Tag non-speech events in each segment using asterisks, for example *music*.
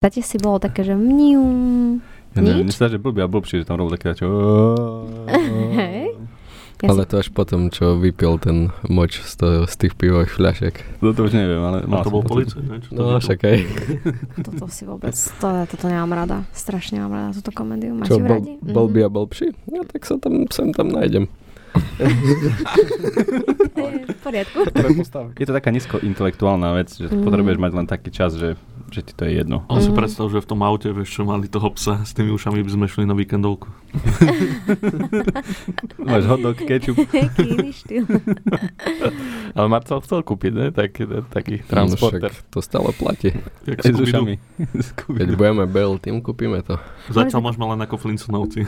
Zate si bolo také, že mniu. Ja neviem, mne sa že blbý a blbší, že tam robil také čo... Hej. Ja Ale to až potom, čo vypil ten moč z, to, z tých pivových fľašiek. No to už neviem, ale... A mal to bol pocit. policajt, ne? Čo to No, však aj. *laughs* Toto si vôbec, to, toto nemám rada. Strašne mám rada túto komédiu. Máte Čo, ju bol, radi? Mhm. blbý a blbší? No tak sa tam, sem tam nájdem. *laughs* Je v poriadku. Je to taká nízko intelektuálna vec, že Mm. potrebuješ mať len taký čas, že, že ti to je jedno. On si Mhm. predstav, že v tom aute, vieš čo, mali toho psa s tými ušami, by sme šli na víkendovku. *laughs* Máš iný štýl. *laughs* Ale Marcel chcel kúpiť, ne? Tak, taký No, transporter. však to stále platí. Jak s ušami. *laughs* Keď budeme Bell tým, kúpime to. Zatiaľ môžeme len ako Flintstonovci.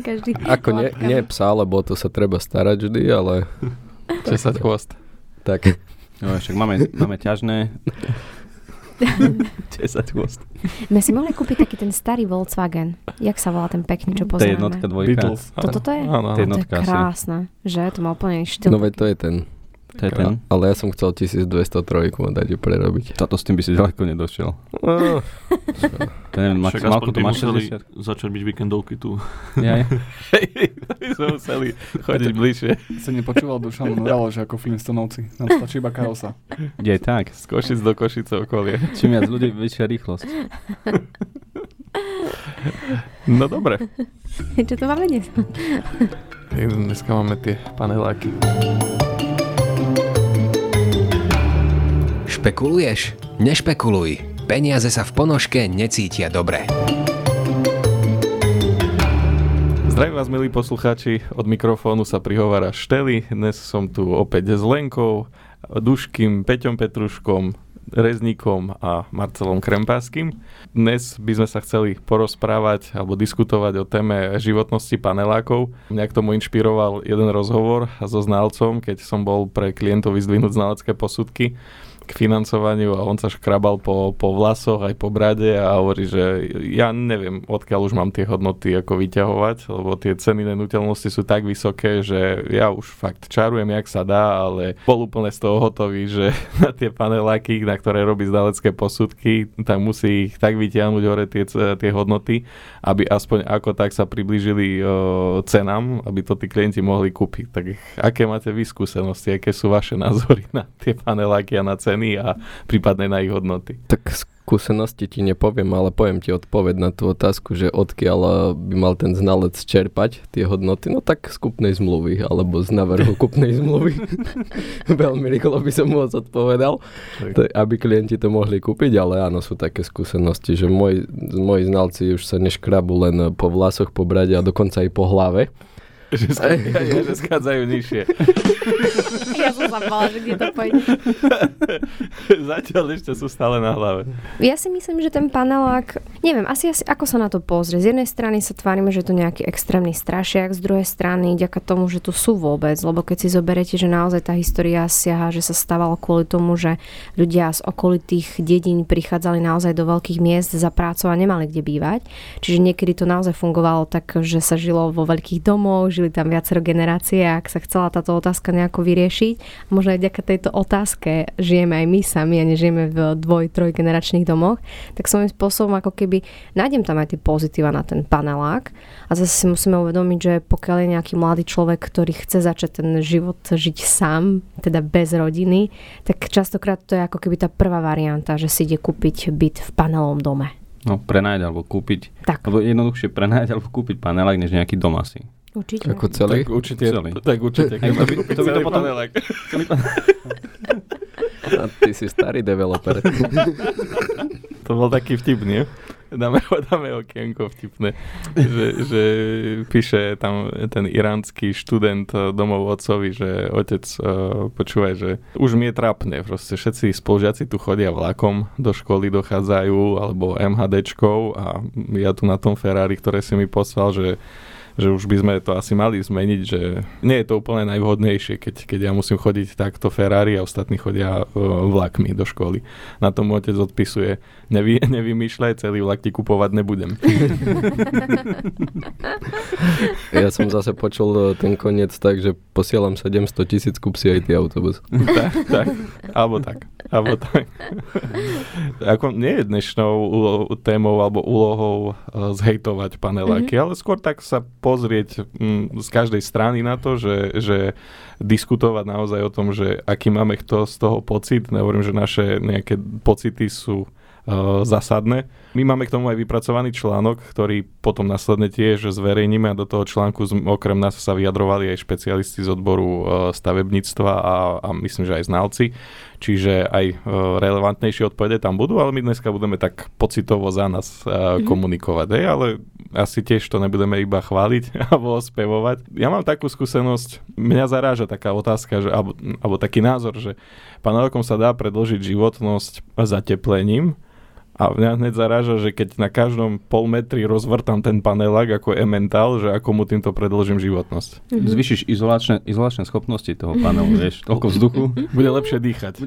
Každý. Ako nie, nie psa, lebo to sa treba starať vždy, ale Česať chvost. tak. No, však máme, máme ťažné. *laughs* 10 chvost. My si mohli kúpiť taký ten starý Volkswagen. Jak sa volá ten pekný, čo To je jednotka, dvojka. Beatles. Toto to je? Áno, áno. To je krásne, že? To má úplne iný štýl. No veď to je ten. To je ten. Ale ja som chcel 1203 dať ju prerobiť. Toto s tým by si ďaleko nedošiel. No, To neviem, Však to by má museli 60. začať byť víkendovky tu. Ja, Hej, by sme museli chodiť bližšie. Si nepočúval Dušan, dalo, že ako Flintstonovci. Nám stačí iba karosa. je tak. Z Košic do Košice okolie. Čím viac ľudí, väčšia rýchlosť. No dobre. Čo to máme dnes? Tak Dneska máme tie paneláky. Špekuluješ? Nešpekuluj. Peniaze sa v ponožke necítia dobre. Zdravím vás, milí poslucháči. Od mikrofónu sa prihovára Šteli. Dnes som tu opäť s Lenkou, Duškým, Peťom Petruškom, Rezníkom a Marcelom Krempáským. Dnes by sme sa chceli porozprávať alebo diskutovať o téme životnosti panelákov. Mňa k tomu inšpiroval jeden rozhovor so znalcom, keď som bol pre klientov vyzdvihnúť znalecké posudky k financovaniu a on sa škrabal po, po vlasoch aj po brade a hovorí, že ja neviem, odkiaľ už mám tie hodnoty ako vyťahovať, lebo tie ceny nehnuteľnosti sú tak vysoké, že ja už fakt čarujem, jak sa dá, ale bol úplne z toho hotový, že *laughs* na tie paneláky, na ktoré robí zdalecké posudky, tak musí ich tak vyťahnuť hore tie, tie hodnoty, aby aspoň ako tak sa priblížili o, cenám, aby to tí klienti mohli kúpiť. Tak aké máte vy skúsenosti, aké sú vaše názory *laughs* na tie paneláky a na ceny a prípadne na ich hodnoty? tak skúsenosti ti nepoviem, ale poviem ti odpoveď na tú otázku, že odkiaľ eh, by mal ten znalec čerpať tie hodnoty, no tak z kupnej zmluvy, alebo z navrhu kupnej zmluvy. *laughs* Veľmi rýchlo by som mu odpovedal, to, aby klienti to mohli kúpiť, ale áno, sú také skúsenosti, že môj, moji znalci už sa neškrabu len po vlasoch, po brade a dokonca aj po hlave. Že *laughs* schádzajú *laughs* nižšie. Ja som sa bala, že kde to pôjde. *laughs* Zatiaľ ešte sú stále na hlave. Ja si myslím, že ten panelák, neviem, asi, asi ako sa na to pozrie. Z jednej strany sa tvárime, že je to nejaký extrémny strašiak, z druhej strany ďaká tomu, že tu sú vôbec, lebo keď si zoberete, že naozaj tá história siaha, že sa stávalo kvôli tomu, že ľudia z okolitých dedín prichádzali naozaj do veľkých miest za prácou a nemali kde bývať. Čiže niekedy to naozaj fungovalo tak, že sa žilo vo veľkých domoch, žili tam viacero generácie a ak sa chcela táto otázka nejako vyriešiť, a možno aj vďaka tejto otázke žijeme aj my sami a nežijeme v dvoj, troj generačných domoch, tak svojím spôsobom ako keby nájdem tam aj tie pozitíva na ten panelák a zase si musíme uvedomiť, že pokiaľ je nejaký mladý človek, ktorý chce začať ten život žiť sám, teda bez rodiny, tak častokrát to je ako keby tá prvá varianta, že si ide kúpiť byt v panelovom dome. No, prenajať alebo kúpiť. Tak, Alebo jednoduchšie prenajať alebo kúpiť panelák, než nejaký dom asi. Určite. Ako celý? Tak určite, Celý. tak určite. Hej, to by- to by to potom- panelák. A ty si starý developer. *laughs* To bol taký vtip, nie? Dáme, dáme okienko vtipné, že, že píše tam ten iránsky študent eh, domov otcovi, že otec, uh, počúvaj, že už mi je trápne, proste všetci spolužiaci tu chodia vlakom, do školy dochádzajú, alebo MHDčkou a ja tu na tom Ferrari, ktoré si mi poslal, že že už by sme to asi mali zmeniť, že nie je to úplne najvhodnejšie, keď, keď ja musím chodiť takto Ferrari a ostatní chodia uh, vlakmi do školy. Na tom otec odpisuje, nevy, *laughs* nevymýšľaj, celý vlak ti kupovať nebudem. *laughs* Ja som zase počul e, ten koniec tak, že posielam 700 tisíc, kúp si aj ty autobus. *laughs* tak, tak, alebo tak. Alebo tak. Ako nie je dnešnou úlo- témou alebo úlohou zhejtovať paneláky, mm-hmm. ale skôr tak sa pozrieť mm, z každej strany na to, že, že diskutovať naozaj o tom, že aký máme kto z toho pocit. Nehovorím, že naše nejaké pocity sú uh, zásadné. My máme k tomu aj vypracovaný článok, ktorý potom následne tiež zverejníme a do toho článku okrem nás sa vyjadrovali aj špecialisti z odboru uh, stavebníctva a, a myslím, že aj znalci. Čiže aj uh, relevantnejšie odpovede tam budú, ale my dneska budeme tak pocitovo za nás mm-hmm. komunikovať. Hej? Ale asi tiež to nebudeme iba chváliť *laughs* alebo ospevovať. Ja mám takú skúsenosť, mňa zaráža taká otázka, že, alebo, alebo taký názor, že panelokom sa dá predložiť životnosť zateplením, a mňa hneď zaráža, že keď na každom pol metri rozvrtam ten panelák ako ementál, že ako mu týmto predložím životnosť. Mm-hmm. Zvyšíš izolačné, izolačné schopnosti toho panelu, vieš, toľko vzduchu. *laughs* Bude lepšie dýchať.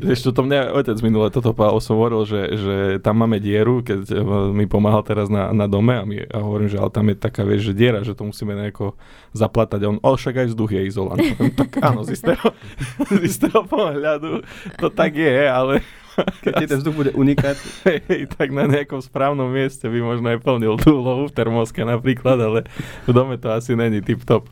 vieš, to mňa otec minule toto som hovoril, že, že tam máme dieru, keď e, mi pomáhal teraz na, na dome a, my, a hovorím, že ale tam je taká, vieš, že diera, že to musíme nejako zaplatať. On, ale však aj vzduch je izolant. *laughs* tak áno, z istého, *laughs* z istého pohľadu to tak je, ale keď ti ten vzduch bude unikať. *laughs* Hej, tak na nejakom správnom mieste by možno aj plnil tú úlohu v termoske napríklad, ale v dome to asi není tip-top.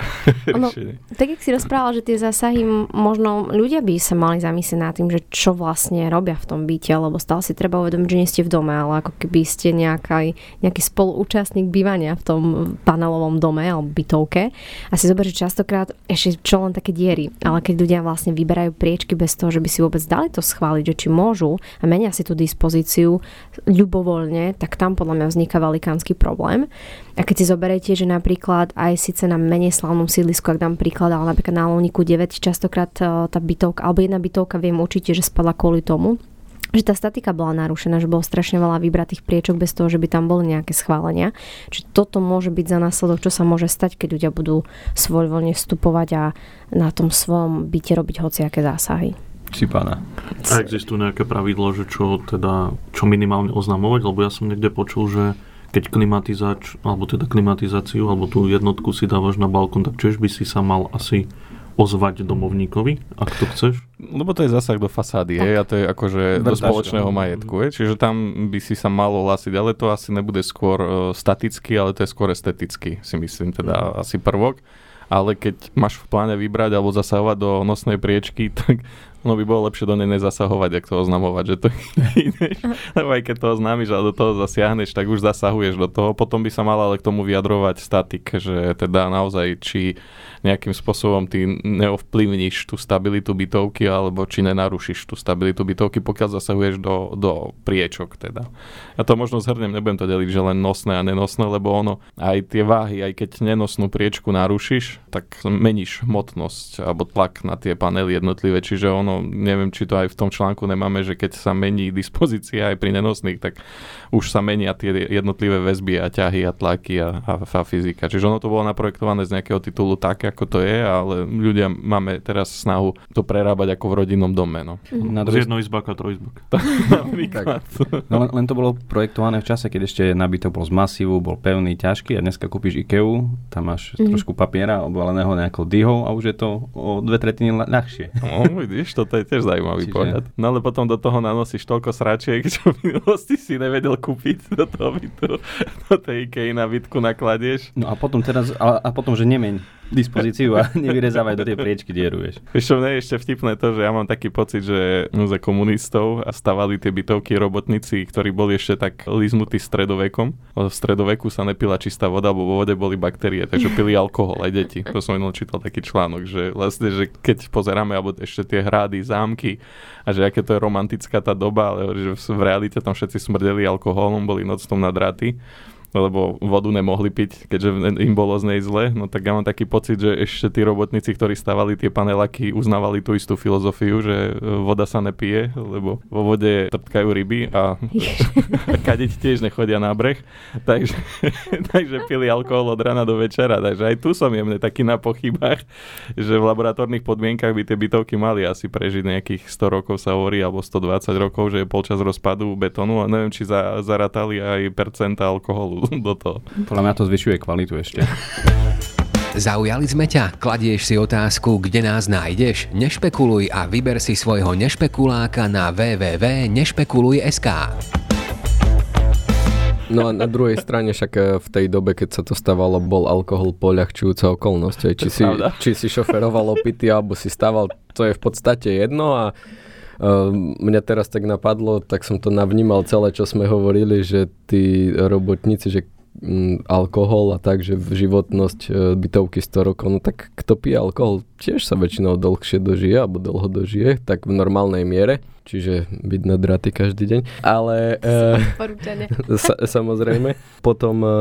*laughs* ono, tak jak si rozprával, že tie zásahy možno ľudia by sa mali zamyslieť nad tým, že čo vlastne robia v tom byte, lebo stále si treba uvedomiť, že nie ste v dome, ale ako keby ste nejaký, nejaký spoluúčastník bývania v tom panelovom dome alebo bytovke. A si zober, že častokrát ešte čo len také diery, ale keď ľudia vlastne vyberajú priečky bez toho, že by si vôbec dali to schváliť, že či či môžu a menia si tú dispozíciu ľubovoľne, tak tam podľa mňa vzniká velikánsky problém. A keď si zoberiete, že napríklad aj síce na menej slavnom sídlisku, ak dám príklad, ale napríklad na Loniku 9 častokrát e, tá bytovka, alebo jedna bytovka viem určite, že spadla kvôli tomu, že tá statika bola narušená, že bolo strašne veľa vybratých priečok bez toho, že by tam boli nejaké schválenia. Čiže toto môže byť za následok, čo sa môže stať, keď ľudia budú svojvoľne vstupovať a na tom svojom byte robiť hociaké zásahy pána. A existujú nejaké pravidlo, že čo teda, čo minimálne oznamovať? Lebo ja som niekde počul, že keď klimatizač, alebo teda klimatizáciu, alebo tú jednotku si dávaš na balkón, tak čiže by si sa mal asi ozvať domovníkovi, ak to chceš? Lebo to je zasah do fasády, hej, a to je akože do spoločného majetku, hej, čiže tam by si sa malo hlasiť, ale to asi nebude skôr uh, staticky, ale to je skôr esteticky, si myslím, teda mm. asi prvok ale keď máš v pláne vybrať alebo zasahovať do nosnej priečky, *laughs* tak No by bolo lepšie do nej nezasahovať, ak to oznamovať, že to ideš. Lebo aj keď to oznámiš a do toho zasiahneš, tak už zasahuješ do toho. Potom by sa mal ale k tomu vyjadrovať statik, že teda naozaj, či nejakým spôsobom ty neovplyvníš tú stabilitu bytovky alebo či nenarušíš tú stabilitu bytovky, pokiaľ zasahuješ do, do priečok teda. Ja to možno zhrnem, nebudem to deliť, že len nosné a nenosné, lebo ono aj tie váhy, aj keď nenosnú priečku narušíš, tak meníš hmotnosť alebo tlak na tie panely jednotlivé, čiže ono neviem, či to aj v tom článku nemáme, že keď sa mení dispozícia aj pri nenosných, tak už sa menia tie jednotlivé väzby a ťahy a tlaky a, a, a fyzika. Čiže ono to bolo naprojektované z nejakého titulu tak, ako to je, ale ľudia máme teraz snahu to prerábať ako v rodinnom dome. No. Mm-hmm. Na druhej... Z jednoizbaka a trojizbak. no, len, len to bolo projektované v čase, keď ešte nabytok bol z masívu, bol pevný, ťažký a dneska kúpiš IKEA, tam máš mm-hmm. trošku papiera obvaleného nejakou dýhou a už je to o dve tretiny ľahšie. No, vidíš, to to je tiež zaujímavý Čiže... pohľad. No ale potom do toho nanosíš toľko sračiek, *laughs* čo v minulosti si nevedel kúpiť do toho bytu, do tej IKEA na bytku nakladieš. No a potom teraz, a, a potom, že nemeň dispozíciu a *laughs* nevyrezávaj do tej priečky dieru, vieš. Vieš čo, mne je ešte vtipné to, že ja mám taký pocit, že za komunistov a stavali tie bytovky robotníci, ktorí boli ešte tak liznutí stredovekom. V stredoveku sa nepila čistá voda, lebo vo vode boli baktérie, takže pili *laughs* alkohol aj deti. To som jednou čítal taký článok, že vlastne, že keď pozeráme, alebo ešte tie hrády, zámky a že aké to je romantická tá doba, ale že v realite tam všetci smrdeli alkoholom, boli noctom na dráty lebo vodu nemohli piť, keďže im bolo z nej zle. No tak ja mám taký pocit, že ešte tí robotníci, ktorí stavali tie paneláky, uznávali tú istú filozofiu, že e, voda sa nepije, lebo vo vode trpkajú ryby a *laughs* kadiť tiež nechodia na breh. Takže, *laughs* takže pili alkohol od rana do večera. Takže aj tu som jemne taký na pochybách, že v laboratórnych podmienkach by tie bytovky mali asi prežiť nejakých 100 rokov sa hovorí, alebo 120 rokov, že je polčas rozpadu betónu a neviem, či za, zaratali aj percenta alkoholu *laughs* do toho. Podľa mňa to zvyšuje kvalitu ešte. *laughs* Zaujali sme ťa? Kladieš si otázku, kde nás nájdeš? Nešpekuluj a vyber si svojho nešpekuláka na www.nešpekuluj.sk No a na druhej strane však e, v tej dobe, keď sa to stávalo, bol alkohol poľahčujúca okolnosť. Či, si, či si šoferoval opity, alebo si stával, to je v podstate jedno a mňa teraz tak napadlo, tak som to navnímal celé, čo sme hovorili, že tí robotníci, že Mm, alkohol a tak, že v životnosť e, bytovky 100 rokov, no tak kto pije alkohol, tiež sa väčšinou dlhšie dožije, alebo dlho dožije, tak v normálnej miere, čiže byť na draty každý deň, ale e, *laughs* sa, samozrejme. Potom e,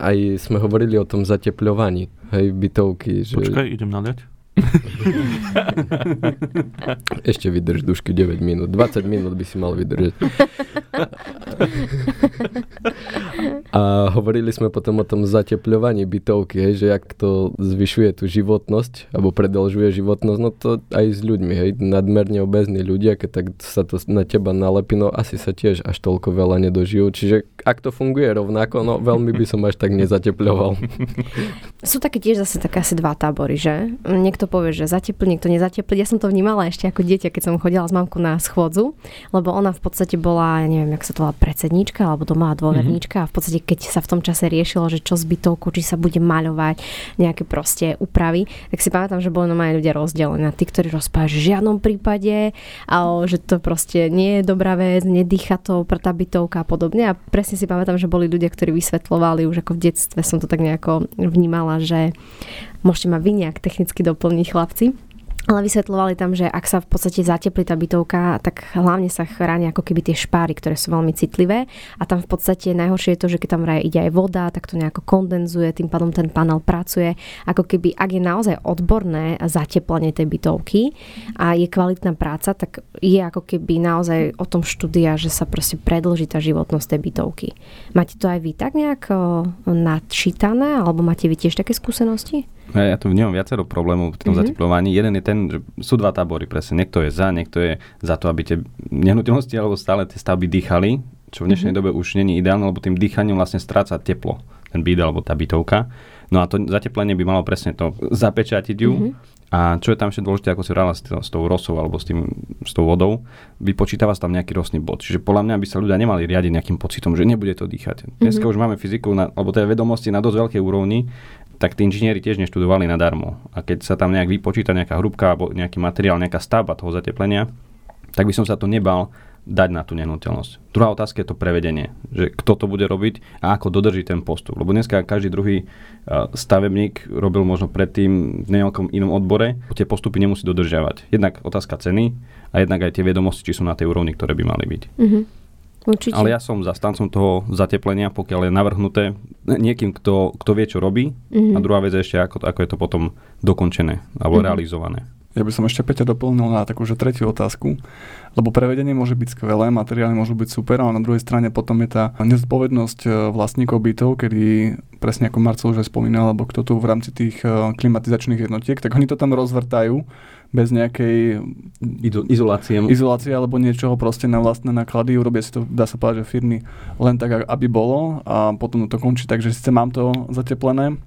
aj sme hovorili o tom zatepľovaní, hej, bytovky. Že... Počkaj, idem naliať. *laughs* Ešte vydrž dušky 9 minút. 20 minút by si mal vydržať. A hovorili sme potom o tom zatepľovaní bytovky, hej, že jak to zvyšuje tú životnosť, alebo predlžuje životnosť, no to aj s ľuďmi, hej, nadmerne obezní ľudia, keď tak sa to na teba nalepí, no asi sa tiež až toľko veľa nedožijú. Čiže ak to funguje rovnako, no veľmi by som až tak nezatepľoval. *laughs* Sú také tiež zase také asi dva tábory, že? Niekto povie, že zateplí, niekto nezateplí. Ja som to vnímala ešte ako dieťa, keď som chodila s mamkou na schôdzu, lebo ona v podstate bola, ja neviem, jak sa to volá, predsedníčka alebo domová dôverníčka mm-hmm. a v podstate keď sa v tom čase riešilo, že čo s bytovkou, či sa bude maľovať, nejaké proste úpravy, tak si pamätám, že boli normálne ľudia rozdelení na tí, ktorí rozpávajú, že v žiadnom prípade, ale že to proste nie je dobrá vec, nedýcha to tá bytovka a podobne. A presne si pamätám, že boli ľudia, ktorí vysvetľovali už ako v detstve som to tak nejako vnímala, že môžete ma vy nejak technicky doplniť chlapci. Ale vysvetľovali tam, že ak sa v podstate zateplí tá bytovka, tak hlavne sa chránia ako keby tie špáry, ktoré sú veľmi citlivé. A tam v podstate najhoršie je to, že keď tam ide aj voda, tak to nejako kondenzuje, tým pádom ten panel pracuje. Ako keby, ak je naozaj odborné zateplenie tej bytovky a je kvalitná práca, tak je ako keby naozaj o tom štúdia, že sa proste predlží tá životnosť tej bytovky. Máte to aj vy tak nejak nadčítané, alebo máte vy tiež také skúsenosti? Ja, ja tu vnímam viacero problémov v tom mm-hmm. zateplovaní. Jeden je ten, že sú dva tábory presne. Niekto je za, niekto je za to, aby tie nehnuteľnosti alebo stále tie stavby dýchali, čo v dnešnej mm-hmm. dobe už není ideálne, lebo tým dýchaním vlastne stráca teplo, ten byt alebo tá bytovka. No a to zateplenie by malo presne to zapečatiť ju. Mm-hmm. A čo je tam ešte dôležité, ako si hovorila s, s tou rosou alebo s, tým, s tou vodou, vypočítava sa tam nejaký rostný bod. Čiže podľa mňa by sa ľudia nemali riadiť nejakým pocitom, že nebude to dýchať. Dneska mm-hmm. už máme fyziku, na, alebo teda vedomosti na dosť veľkej úrovni, tak tí inžinieri tiež neštudovali nadarmo. A keď sa tam nejak vypočíta nejaká hrubka alebo nejaký materiál, nejaká stavba toho zateplenia, tak by som sa to nebal dať na tú nehnuteľnosť. Druhá otázka je to prevedenie, že kto to bude robiť a ako dodrží ten postup. Lebo dneska každý druhý stavebník robil možno predtým v nejakom inom odbore, tie postupy nemusí dodržiavať. Jednak otázka ceny a jednak aj tie vedomosti, či sú na tej úrovni, ktoré by mali byť. Mm-hmm. Určite. Ale ja som zastancom toho zateplenia, pokiaľ je navrhnuté niekým, kto, kto vie, čo robí. Mm-hmm. A druhá vec je ešte, ako, ako je to potom dokončené alebo mm-hmm. realizované. Ja by som ešte Peťa doplnil na takú že tretiu otázku, lebo prevedenie môže byť skvelé, materiály môžu byť super, ale na druhej strane potom je tá nezodpovednosť e, vlastníkov bytov, kedy presne ako Marcel už spomínal, alebo kto tu v rámci tých e, klimatizačných jednotiek, tak oni to tam rozvrtajú bez nejakej izolácie. izolácie alebo niečoho proste na vlastné náklady. Urobia si to, dá sa povedať, že firmy len tak, aby bolo a potom to končí tak, že síce mám to zateplené,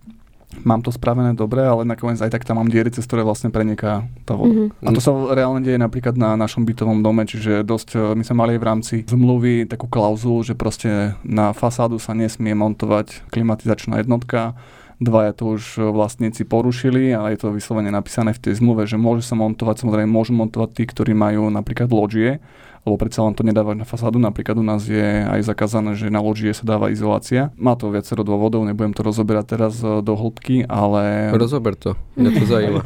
mám to spravené dobre, ale nakoniec aj tak tam mám diery, cez ktoré vlastne preniká tá voda. Mm-hmm. A to sa reálne deje napríklad na našom bytovom dome, čiže dosť, e, my sme mali v rámci zmluvy takú klauzulu, že proste na fasádu sa nesmie montovať klimatizačná jednotka, Dvaja to už e, vlastníci porušili a je to vyslovene napísané v tej zmluve, že môže sa montovať, samozrejme môžu montovať tí, ktorí majú napríklad loďie, lebo predsa len to nedáva na fasádu. Napríklad u nás je aj zakázané, že na loďie sa dáva izolácia. Má to viacero dôvodov, nebudem to rozoberať teraz e, do hĺbky, ale... Rozober to, mňa to zaujíma.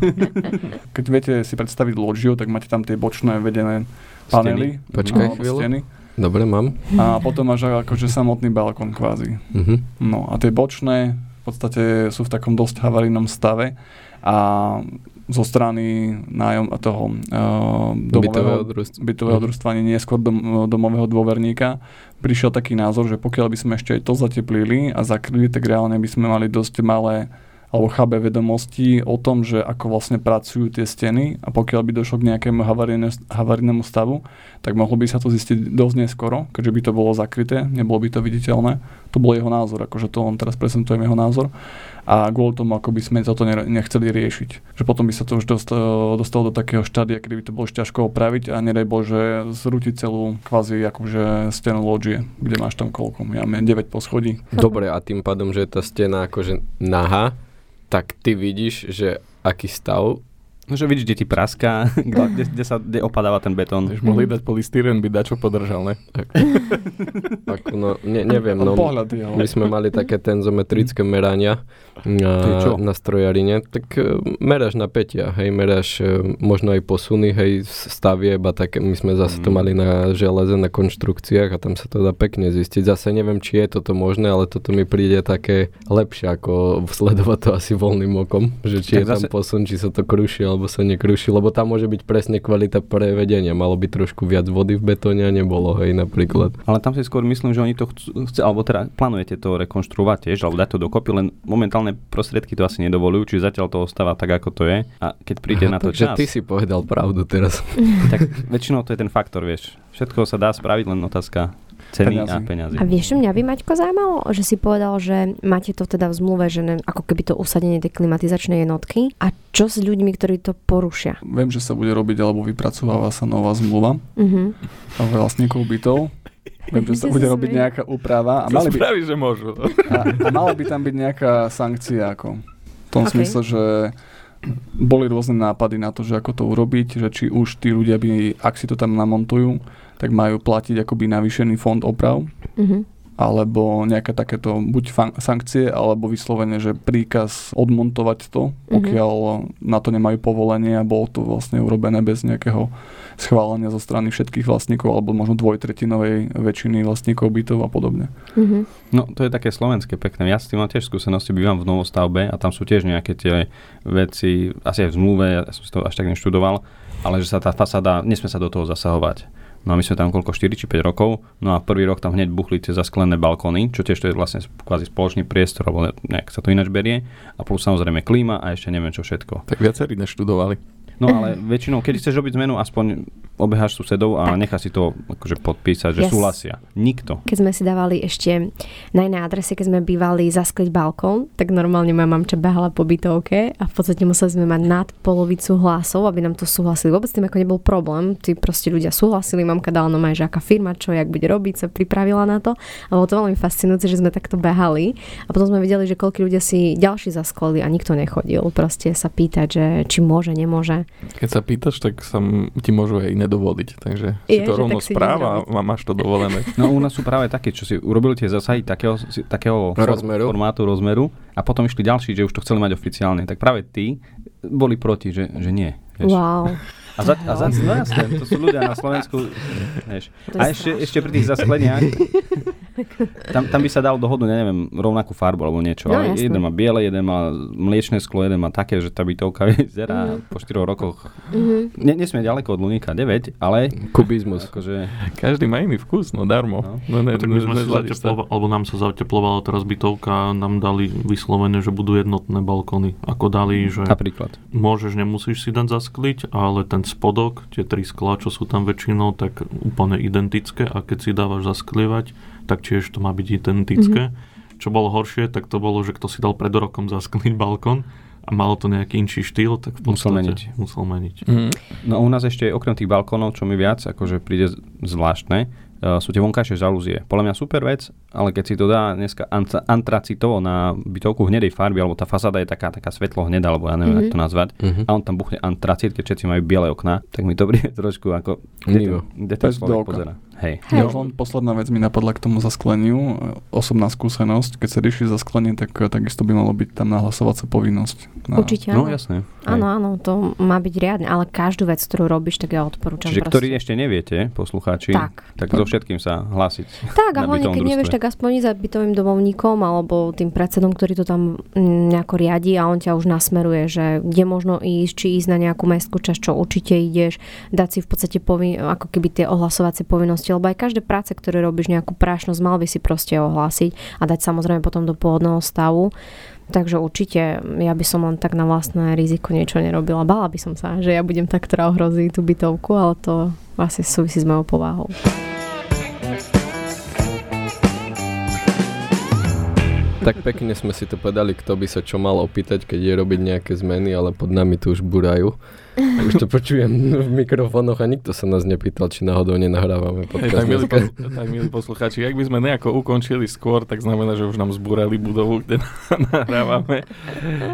*laughs* Keď viete si predstaviť loďiu, tak máte tam tie bočné vedené panely. Počkaj no, chvíľu. Steny Dobre, mám. A potom máš akože samotný balkón kvázi. Mhm. No a tie bočné v podstate sú v takom dosť havarijnom stave a zo strany nájom toho uh, Bytového domového, družstva. bytového Mhm. družstva, ani neskôr dom, domového dôverníka, prišiel taký názor, že pokiaľ by sme ešte aj to zateplili a zakryli, tak reálne by sme mali dosť malé alebo chabé vedomosti o tom, že ako vlastne pracujú tie steny a pokiaľ by došlo k nejakému havarijné- havarijnému stavu, tak mohlo by sa to zistiť dosť neskoro, keďže by to bolo zakryté, nebolo by to viditeľné. To bol jeho názor, akože to on teraz prezentujem jeho názor. A kvôli tomu, ako by sme toto ne- nechceli riešiť. Že potom by sa to už dost, dostalo do takého štádia, kedy by to bolo ťažko opraviť a nedaj Bože zrútiť celú kvázi akože stenu loďie, kde máš tam koľko, ja mám 9 poschodí. *laughs* *laughs* Dobre, a tým pádom, že je tá stena akože nahá, tak ty vidíš, že aký stav No, že vidíš, kde ti praská, *laughs* kde, kde, sa, kde opadáva ten betón. Už mohli dať polystyren, by dačo podržal, ne? Ako, *laughs* no, ne, neviem, no, Pohľad, ale... my sme mali také tenzometrické merania To je čo? na, na strojarine, tak e, meráš napätia, hej, meráš e, možno aj posuny, hej, z stavieb a tak, my sme zase to Mm. mali na železe, na konštrukciách a tam sa to dá pekne zistiť. Zase neviem, či je toto možné, ale toto mi príde také lepšie, ako sledovať to asi voľným okom, že či Tak je tam zase- posun, či sa to kruší, alebo sa nekruší, lebo tam môže byť presne kvalita prevedenia, malo by trošku viac vody v betóne a nebolo, hej, napríklad. Ale tam si skôr myslím, že oni to chcú, chce, alebo teda plánujete to rekonštruovať tiež, alebo dať to dokopy, len momentálne prostriedky to asi nedovolujú, čiže zatiaľ to ostáva tak, ako to je. A keď príde Aha, na to čas, ty si povedal pravdu teraz. *laughs* tak väčšinou to je ten faktor, vieš. Všetko sa dá spraviť, len otázka ceny a peňazí. A vieš, mňa by Maťko zaujímalo, že si povedal, že máte to teda v zmluve, že ne, ako keby to usadenie tej klimatizačnej jednotky. A čo s ľuďmi, ktorí to porušia? Viem, že sa bude robiť, alebo vypracováva sa nová zmluva Mhm. vlastníkov bytov. Viem, že sa bude robiť nejaká úprava a, mali by, spraví, že môžu. a, a mala by tam byť nejaká sankcia ako v tom Ok. okay. smysle, že boli rôzne nápady na to, že ako to urobiť, že či už tí ľudia by, ak si to tam namontujú, tak majú platiť akoby navýšený fond oprav, Mhm. alebo nejaké takéto buď fan- sankcie, alebo vyslovene, že príkaz odmontovať to, pokiaľ na to nemajú povolenie a bolo to vlastne urobené bez nejakého schválenia zo strany všetkých vlastníkov, alebo možno dvojtretinovej väčšiny vlastníkov bytov a podobne. Mhm. No, to je také slovenské pekné. Ja s tým mám tiež skúsenosti, bývam v novostavbe a tam sú tiež nejaké tie veci, asi aj v zmluve, ja som si to až tak neštudoval, ale že sa tá fasáda, nesmie sa do toho zasahovať. No a my sme tam koľko, 4 či 5 rokov, no a prvý rok tam hneď buchli tie zasklené balkóny, čo tiež to je vlastne kvázi spoločný priestor, alebo nejak sa to ináč berie. A plus samozrejme klíma a ešte neviem čo všetko. Tak viacerí neštudovali. No ale väčšinou, keď chceš robiť zmenu, aspoň obeháš susedov a nechá si to akože podpísať, že Yes. súhlasia. Nikto. Keď sme si dávali ešte na inej adrese, keď sme bývali zaskliť balkón, tak normálne moja mamča behala po bytovke a v podstate museli sme mať nad polovicu hlasov, aby nám to súhlasili. Vôbec tým ako nebol problém, tí proste ľudia súhlasili, mamka dala no že aká firma, čo, jak bude robiť, sa pripravila na to. A bolo to veľmi fascinujúce, že sme takto behali a potom sme videli, že koľko ľudia si ďalší zasklali a nikto nechodil proste sa pýtať, že či môže, nemôže. Keď sa pýtaš, tak sa ti môžu aj nedovoliť. Takže si Je, to rovno správa a máš to dovolené. No u nás sú práve také, čo si urobili tie zasahy takého, takého Rozmeru. formátu, rozmeru a potom išli ďalší, že už to chceli mať oficiálne. Tak práve tí boli proti, že, že nie. Vieš. Wow. A, za, a za, no jasné, to sú ľudia na Slovensku. Vieš. A ešte, ešte pri tých zaskleniach, tam, tam by sa dalo dohodnúť, ja neviem, rovnakú farbu alebo niečo. No, ale jasné. jeden má biele, jeden má mliečne sklo, jeden má také, že tá bytovka *laughs* vyzerá po 4 rokoch. Mhm. Ne, nesmie ďaleko od Luníka 9, ale Kubizmus. akože, Každý má iný vkus, no darmo. No. No, ne, No, tak my sme sa. alebo nám sa zateplovala teraz bytovka a nám dali vyslovené, že budú jednotné balkóny. Ako dali, že napríklad. môžeš, nemusíš si dať zaskliť, ale ten spodok, tie tri sklá, čo sú tam väčšinou, tak úplne identické a keď si dávaš zasklievať, tak tiež to má byť identické. Čo bolo horšie, tak to bolo, že kto si dal pred rokom zaskliť balkón a malo to nejaký inší štýl, tak v Musel meniť. Musel meniť. Mhm. No u nás ešte okrem tých balkónov, čo mi viac akože príde zvláštne, uh, sú tie vonkajšie žalúzie. Podľa mňa super vec, ale keď si to dá dneska ant- antracitovo na bytovku hnedej farby, alebo tá fasáda je taká, taká svetlo hnedá, alebo ja neviem, Mhm. mm-hmm. to nazvať, Mhm. a on tam buchne antracit, keď všetci majú biele okná, tak mi to príde *laughs* trošku ako... Kde ten Pes do človek pozera. Hej. Ja už len posledná vec mi napadla k tomu zaskleniu. Osobná skúsenosť, keď sa rieši zasklenie, tak takisto by malo byť tam nahlasovacia povinnosť. Na... Určite No áno. jasné. Áno, áno, to má byť riadne, ale každú vec, ktorú robíš, tak ja odporúčam. Čiže proste. ktorí ešte neviete, poslucháči, Tak. tak so všetkým sa hlásiť. Tak a hlavne, keď nevieš, družstve. tak aspoň za bytovým domovníkom alebo tým predsedom, ktorý to tam mm, nejako riadi a on ťa už nasmeruje, že kde možno ísť, či ísť na nejakú mestskú časť, čo určite ideš, dať si v podstate povin- ako keby tie ohlasovacie povinnosti, lebo aj každé práce, ktoré robíš nejakú prášnosť, mal by si proste ohlásiť a dať samozrejme potom do pôvodného stavu. Takže určite ja by som len tak na vlastné riziko niečo nerobila. Bala by som sa, že ja budem tak, ktorá ohrozí tú bytovku, ale to asi súvisí s mojou povahou. Tak pekne sme si to povedali, kto by sa čo mal opýtať, keď je robiť nejaké zmeny, ale pod nami tu už burajú. Už to počujem v mikrofónoch a nikto sa nás nepýtal, či náhodou nenahrávame podcast. tak, milí, dneska. pos- tak milí poslucháči, ak by sme nejako ukončili skôr, tak znamená, že už nám zbúrali budovu, kde *laughs* nahrávame.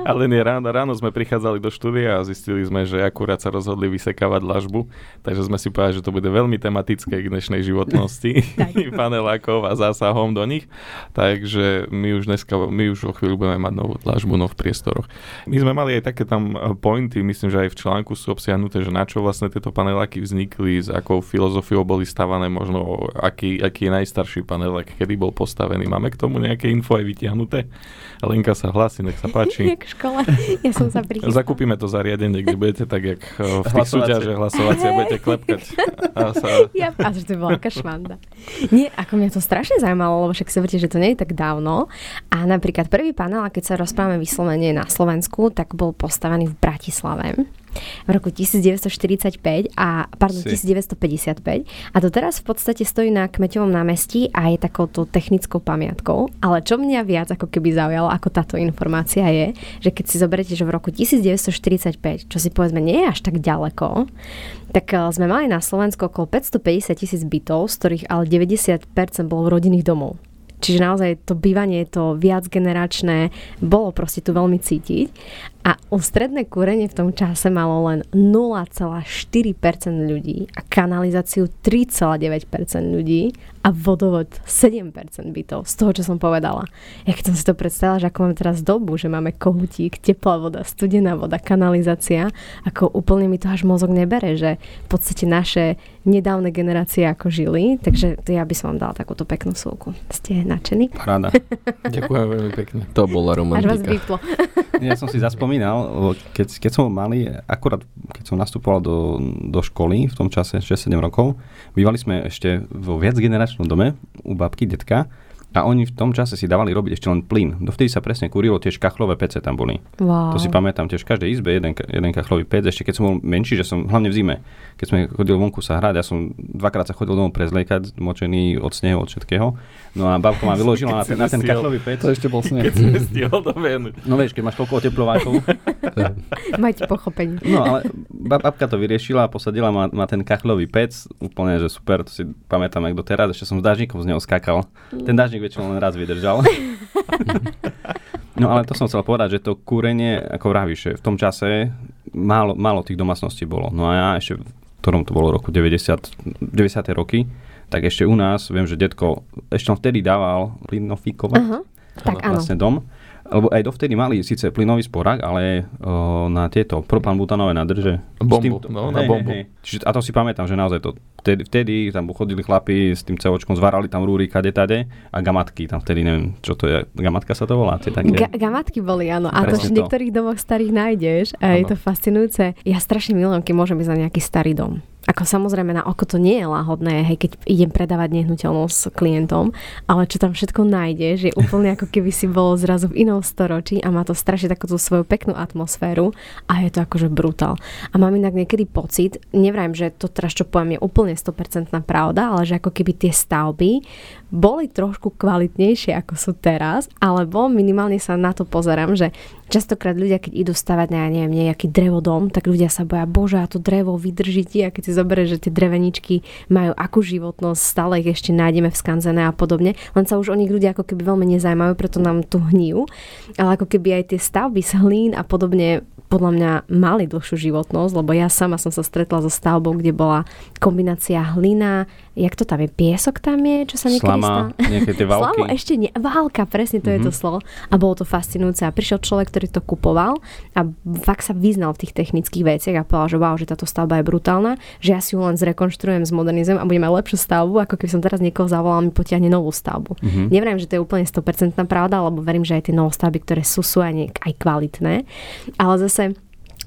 Ale nie, ráno, ráno sme prichádzali do štúdia a zistili sme, že akurát sa rozhodli vysekávať lažbu, takže sme si povedali, že to bude veľmi tematické k dnešnej životnosti *laughs* *laughs* panelákov a zásahom do nich. Takže my už dneska, my už o chvíľu budeme mať novú dlažbu, no v priestoroch. My sme mali aj také tam pointy, myslím, že aj v článku sú obsiahnuté, že na čo vlastne tieto paneláky vznikli, s akou filozofiou boli stavané, možno aký, aký je najstarší panelák, kedy bol postavený. Máme k tomu nejaké info aj vytiahnuté? Lenka sa hlási, nech sa páči. *laughs* Jak v škole. Ja som sa prichystala. Zakúpime to zariadenie, kde budete tak, jak eh, v tých Hlasovacie. súťaže hlasovacie, budete klepkať. A sa, Ja, a že to bola aká švanda. Nie, ako mňa to strašne zaujímalo, lebo však si viete, že to nie je tak dávno. A napríklad prvý panel, keď sa rozprávame vyslovene na Slovensku, tak bol postavený v Bratislave v roku 1945 a pardon, Si. 1955 a to teraz v podstate stojí na Kmeťovom námestí a je takouto technickou pamiatkou, ale čo mňa viac ako keby zaujalo ako táto informácia je, že keď si zoberete, že v roku 1945, čo si povedzme nie je až tak ďaleko, tak eh, sme mali na Slovensku okolo 550 tisíc bytov, z ktorých ale 90% bolo rodinných domov. Čiže naozaj to bývanie, to viacgeneračné, bolo proste tu veľmi cítiť. A ústredné kúrenie v tom čase malo len 0,4% ľudí a kanalizáciu 3,9% ľudí a vodovod 7% bytov, z toho, čo som povedala. Ja keď som si to predstavila, že ako máme teraz dobu, že máme kohutík, teplá voda, studená voda, kanalizácia, ako úplne mi to až mozog nebere, že v podstate naše nedávne generácie ako žili, takže to ja by som vám dala takúto peknú súku. Ste nadšení? Paráda. *laughs* ďakujem veľmi pekne. To bola Až vás romantika. vyplo. Ja som si zaspomínal, lebo keď, keď som bol malý, akurát keď som nastupoval do, do školy v tom čase 6-7 rokov, bývali sme ešte vo viacgeneračnom dome u babky, detka a oni v tom čase si dávali robiť ešte len plyn. Dovtedy sa presne kurilo, tiež kachlové pece tam boli. Wow. To si pamätám tiež v každej izbe jeden, jeden kachlový pec, ešte keď som bol menší, že som hlavne v zime, keď sme chodili vonku sa hrať, ja som dvakrát sa chodil domov prezliekať, močený od snehu, od všetkého. No a babka ma *laughs* vyložila na ten, na ten kachlový pec. To ešte bol sneh. Keď. No vieš, keď máš toľko oteplovákov. *laughs* Majte pochopenie. No ale bab- babka to vyriešila a posadila ma, ma ten kachlový pec, úplne, že super, to si pamätám jak doteraz, ešte som s dážnikom z neho skakal. Ten dážnik väčšinou len raz vydržal. No ale to som chcel povedať, že to kúrenie, ako vravíš, v tom čase málo, málo tých domácností bolo. No a ja ešte, v ktorom to bolo roku 90, 90. roky, tak ešte u nás, viem, že detko ešte on vtedy dával plynofikovať Aha. Tak áno. vlastne dom. Lebo aj dovtedy mali síce plynový sporák, ale o, na tieto propan-butanové nádrže. Bombu, s no, na bombu. Čiže, a to si pamätám, že naozaj to vtedy, vtedy tam chodili chlapi s tým celočkom, zvárali tam rúry kade tade a gamatky tam vtedy, neviem, čo to je, gamatka sa to volá, tie také. Ga- gamatky boli, áno. A to v to. niektorých domoch starých nájdeš. A je Áno. to fascinujúce. Ja strašne milujem, keď môžem ísť na nejaký starý dom. Ako samozrejme na oko to nie je láhodné, hej, keď idem predávať nehnuteľnosť klientom, ale čo tam všetko nájdeš, je úplne ako keby si bolo zrazu v inom storočí a má to strašne takú tú svoju peknú atmosféru a je to akože brutál. A mám inak niekedy pocit, nevrajím, že to teraz čo poviem je úplne 100% pravda, ale že ako keby tie stavby boli trošku kvalitnejšie ako sú teraz, alebo minimálne sa na to pozerám, že častokrát ľudia, keď idú stavať na, neviem, nejaký drevodom, tak ľudia sa boja, bože, a to drevo vydrží ti, a keď si zoberieš, že tie dreveničky majú akú životnosť, stále ich ešte nájdeme v skanzené a podobne, len sa už o nich ľudia ako keby veľmi nezaujímajú, preto nám tu hníjú, ale ako keby aj tie stavby z hlín a podobne podľa mňa mali dlhšiu životnosť, lebo ja sama som sa stretla so stavbou, kde bola kombinácia hlina, jak to tam je, piesok tam je, čo sa niekedy Slama, nejaké tie *laughs* války. Slamo ešte nie, válka, presne to mm-hmm. je to mhm. slovo. A bolo to fascinujúce. A prišiel človek, ktorý to kupoval a fakt sa vyznal v tých technických veciach a povedal, že wow, že táto stavba je brutálna, že ja si ju len zrekonštruujem, zmodernizujem a budem mať lepšiu stavbu, ako keby som teraz niekoho zavolal, mi potiahne novú stavbu. Mm-hmm. Neviem, že to je úplne 100% pravda, lebo verím, že aj tie novostavby, ktoré sú, sú aj, aj kvalitné. Ale zase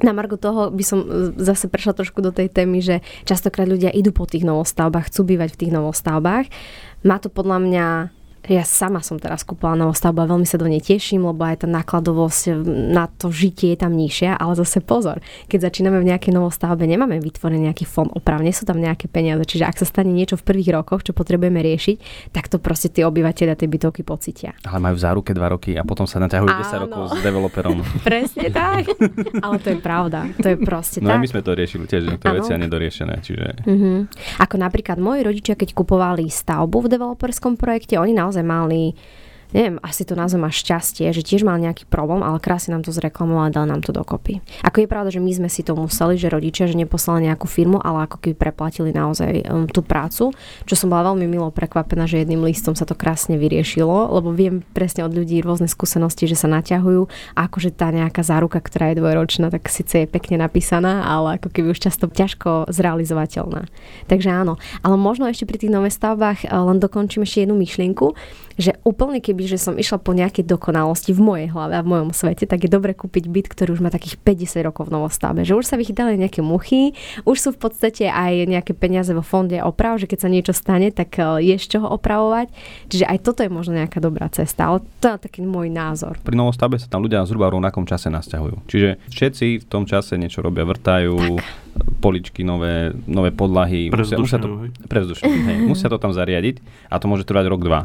na margo toho by som e, zase prešla trošku do tej témy, že častokrát ľudia idú po tých novostavbách, chcú bývať v tých novostavbách. Má to podľa mňa ja sama som teraz kúpila novostavbu a veľmi sa do nej teším, lebo aj tá nákladovosť na to žitie je tam nižšia, ale zase pozor, keď začíname v nejakej novostavbe, nemáme vytvorený nejaký fond opravne, sú tam nejaké peniaze, čiže ak sa stane niečo v prvých rokoch, čo potrebujeme riešiť, tak to proste tí obyvateľia tej bytovky pocitia. Ale majú v záruke 2 roky a potom sa naťahujú 10 rokov s developerom. *laughs* Presne tak, ale to je pravda, to je proste no tak. No my sme to riešili tiež, to veci nedoriešené, čiže... Uh-huh. Ako napríklad moji rodičia, keď kupovali stavbu v developerskom projekte, oni naozaj naozaj mali neviem, asi to nazvem až šťastie, že tiež mal nejaký problém, ale krásne nám to zreklamoval a dal nám to dokopy. Ako je pravda, že my sme si to museli, že rodičia, že neposlali nejakú firmu, ale ako keby preplatili naozaj um, tú prácu, čo som bola veľmi milo prekvapená, že jedným listom sa to krásne vyriešilo, lebo viem presne od ľudí rôzne skúsenosti, že sa naťahujú a akože tá nejaká záruka, ktorá je dvojročná, tak síce je pekne napísaná, ale ako keby už často ťažko zrealizovateľná. Takže áno, ale možno ešte pri tých nových stavbách eh, len dokončím ešte jednu myšlienku, že úplne keby, že som išla po nejakej dokonalosti v mojej hlave a v mojom svete, tak je dobre kúpiť byt, ktorý už má takých 50 rokov v novostave. Že už sa vychytali nejaké muchy, už sú v podstate aj nejaké peniaze vo fonde oprav, že keď sa niečo stane, tak e, je z čoho opravovať. Čiže aj toto je možno nejaká dobrá cesta, ale to je taký môj názor. Pri novostave sa tam ľudia zhruba v rovnakom čase nasťahujú. Čiže všetci v tom čase niečo robia, vrtajú, tak poličky, nové, nové podlahy. Musia, musia, to, hej, *laughs* musia to tam zariadiť a to môže trvať rok, dva.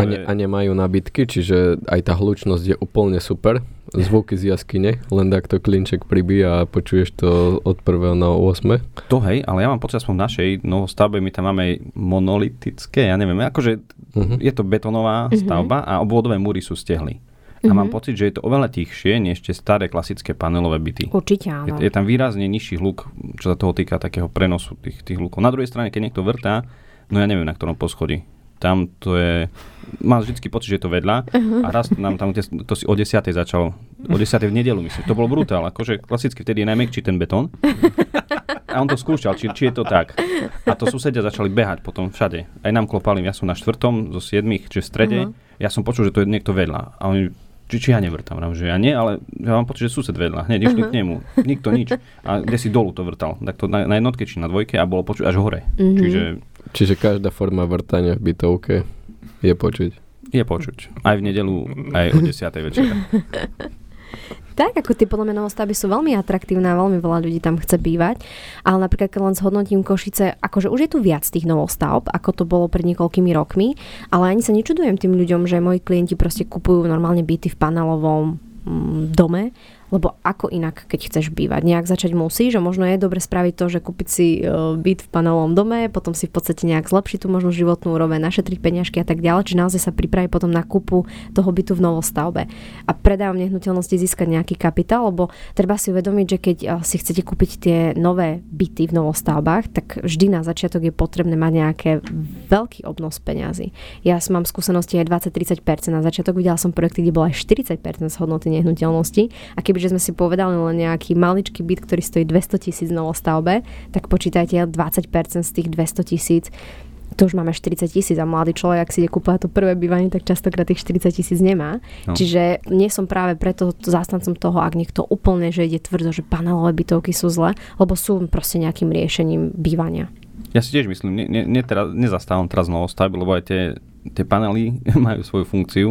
A, ne, a nemajú nabitky, čiže aj tá hlučnosť je úplne super. Zvuky z jaskyne, len tak to klinček pribíja a počuješ to od 1. na 8. To hej, ale ja mám pocit, aspoň v našej novostavbe, my tam máme monolitické, ja neviem, akože uh-huh. je to betonová uh-huh. stavba a obvodové múry sú stehly. A uh-huh. mám pocit, že je to oveľa tichšie než tie staré klasické panelové byty. Určite áno. Je, je tam výrazne nižší hluk, čo sa toho týka takého prenosu tých, tých hlukov. Na druhej strane, keď niekto vrtá, no ja neviem, na ktorom poschodí tam to je, mám vždy pocit, že je to vedľa uh-huh. a raz nám tam, to si o 10. začal, o 10. v nedelu myslím, to bolo brutál, akože klasicky vtedy je najmekčí ten betón a on to skúšal, či, či je to tak. A to susedia začali behať potom všade. Aj nám klopali, ja som na štvrtom zo siedmých, že v strede, uh-huh. ja som počul, že to je niekto vedľa. A oni, či, či ja nevrtam, že ja nie, ale ja mám pocit, že sused vedľa. Hneď išli uh-huh. k nemu, nikto nič. A kde si dolu to vrtal, tak to na, na jednotke či na dvojke a bolo počuť až hore. Uh-huh. Čiže Čiže každá forma vrtania v bytovke je počuť. Je počuť. Aj v nedelu, aj o 10. večera. *laughs* Tak, ako tie podľa mňa novostavby sú veľmi atraktívne a veľmi veľa ľudí tam chce bývať. Ale napríklad, keď len zhodnotím Košice, akože už je tu viac tých novostavb, ako to bolo pred niekoľkými rokmi, ale ani sa nečudujem tým ľuďom, že moji klienti proste kupujú normálne byty v panelovom mm, dome lebo ako inak, keď chceš bývať? Nejak začať musí, že možno je dobre spraviť to, že kúpiť si e, byt v panelovom dome, potom si v podstate nejak zlepšiť tú možno životnú úroveň, našetriť peňažky a tak ďalej, či naozaj sa pripraviť potom na kúpu toho bytu v novostavbe. A predajom nehnuteľnosti získať nejaký kapitál, lebo treba si uvedomiť, že keď e, si chcete kúpiť tie nové byty v novostavbách, tak vždy na začiatok je potrebné mať nejaké veľký obnos peňazí. Ja mám skúsenosti aj 20-30%. Na začiatok videla som projekty, kde bolo aj 40% z hodnoty nehnuteľnosti. A keby že sme si povedali len nejaký maličký byt, ktorý stojí 200 tisíc v novostavbe, tak počítajte 20% z tých 200 tisíc to už máme 40 tisíc a mladý človek, ak si ide kúpať to prvé bývanie, tak častokrát tých 40 tisíc nemá. No. Čiže nie som práve preto zástancom toho, ak niekto úplne, že ide tvrdo, že panelové bytovky sú zle, lebo sú proste nejakým riešením bývania. Ja si tiež myslím, ne, ne, ne teraz, nezastávam teraz novostavby, lebo aj tie, tie panely *laughs* majú svoju funkciu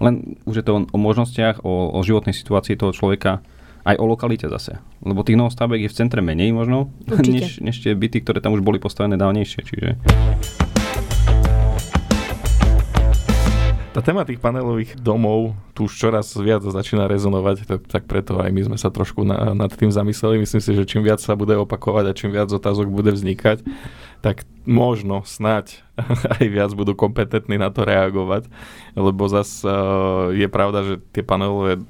len už je to o možnostiach, o, o životnej situácii toho človeka, aj o lokalite zase. Lebo tých novostavek je v centre menej možno, *laughs* než, než tie byty, ktoré tam už boli postavené dávnejšie. Čiže... Tá téma tých panelových domov tu už čoraz viac začína rezonovať, tak, preto aj my sme sa trošku na, nad tým zamysleli. Myslím si, že čím viac sa bude opakovať a čím viac otázok bude vznikať, tak možno, snať *laughs* aj viac budú kompetentní na to reagovať, lebo zase uh, je pravda, že tie panelové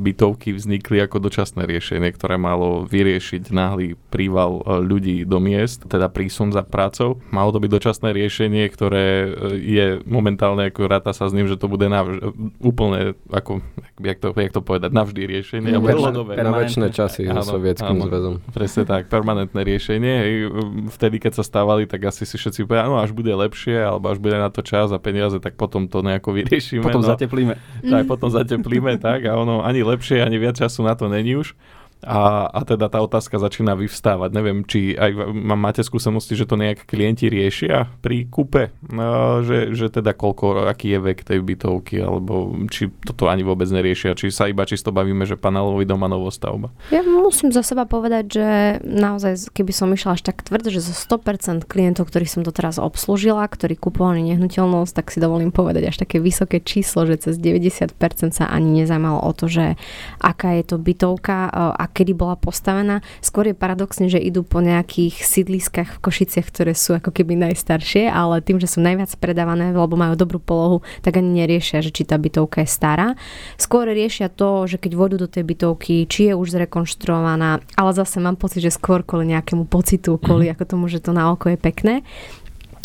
bytovky vznikli ako dočasné riešenie, ktoré malo vyriešiť náhly príval uh, ľudí do miest, teda prísun za prácou. Malo to byť dočasné riešenie, ktoré uh, je momentálne, ako ráta sa s ním, že to bude navž- úplne, ako, jak to, jak to povedať, navždy riešenie. Mm, dlhodobé. Na väčšie časy so sovietským zväzom. Presne tak, permanentné riešenie. Vtedy, keď sa stávali, tak asi si všetci povedali, no až bude lepšie, alebo až bude na to čas a peniaze, tak potom to nejako vyriešime. Potom no. zateplíme. Tak, potom zateplíme, tak a ono ani lepšie, ani viac času na to není už. A, a teda tá otázka začína vyvstávať. Neviem, či aj máte skúsenosti, že to nejak klienti riešia pri kúpe, no, že, že teda koľko, aký je vek tej bytovky, alebo či toto ani vôbec neriešia, či sa iba čisto bavíme, že panelový doma novostavba. Ja musím za seba povedať, že naozaj, keby som išla až tak tvrdo, že zo 100% klientov, ktorých som doteraz obslúžila, ktorí kupovali nehnuteľnosť, tak si dovolím povedať až také vysoké číslo, že cez 90% sa ani nezajímalo o to, že aká je to bytovka, kedy bola postavená. Skôr je paradoxne, že idú po nejakých sídliskách v Košiciach, ktoré sú ako keby najstaršie, ale tým, že sú najviac predávané, lebo majú dobrú polohu, tak ani neriešia, že či tá bytovka je stará. Skôr riešia to, že keď vodu do tej bytovky, či je už zrekonštruovaná, ale zase mám pocit, že skôr kvôli nejakému pocitu, kvôli mhm. ako tomu, že to na oko je pekné.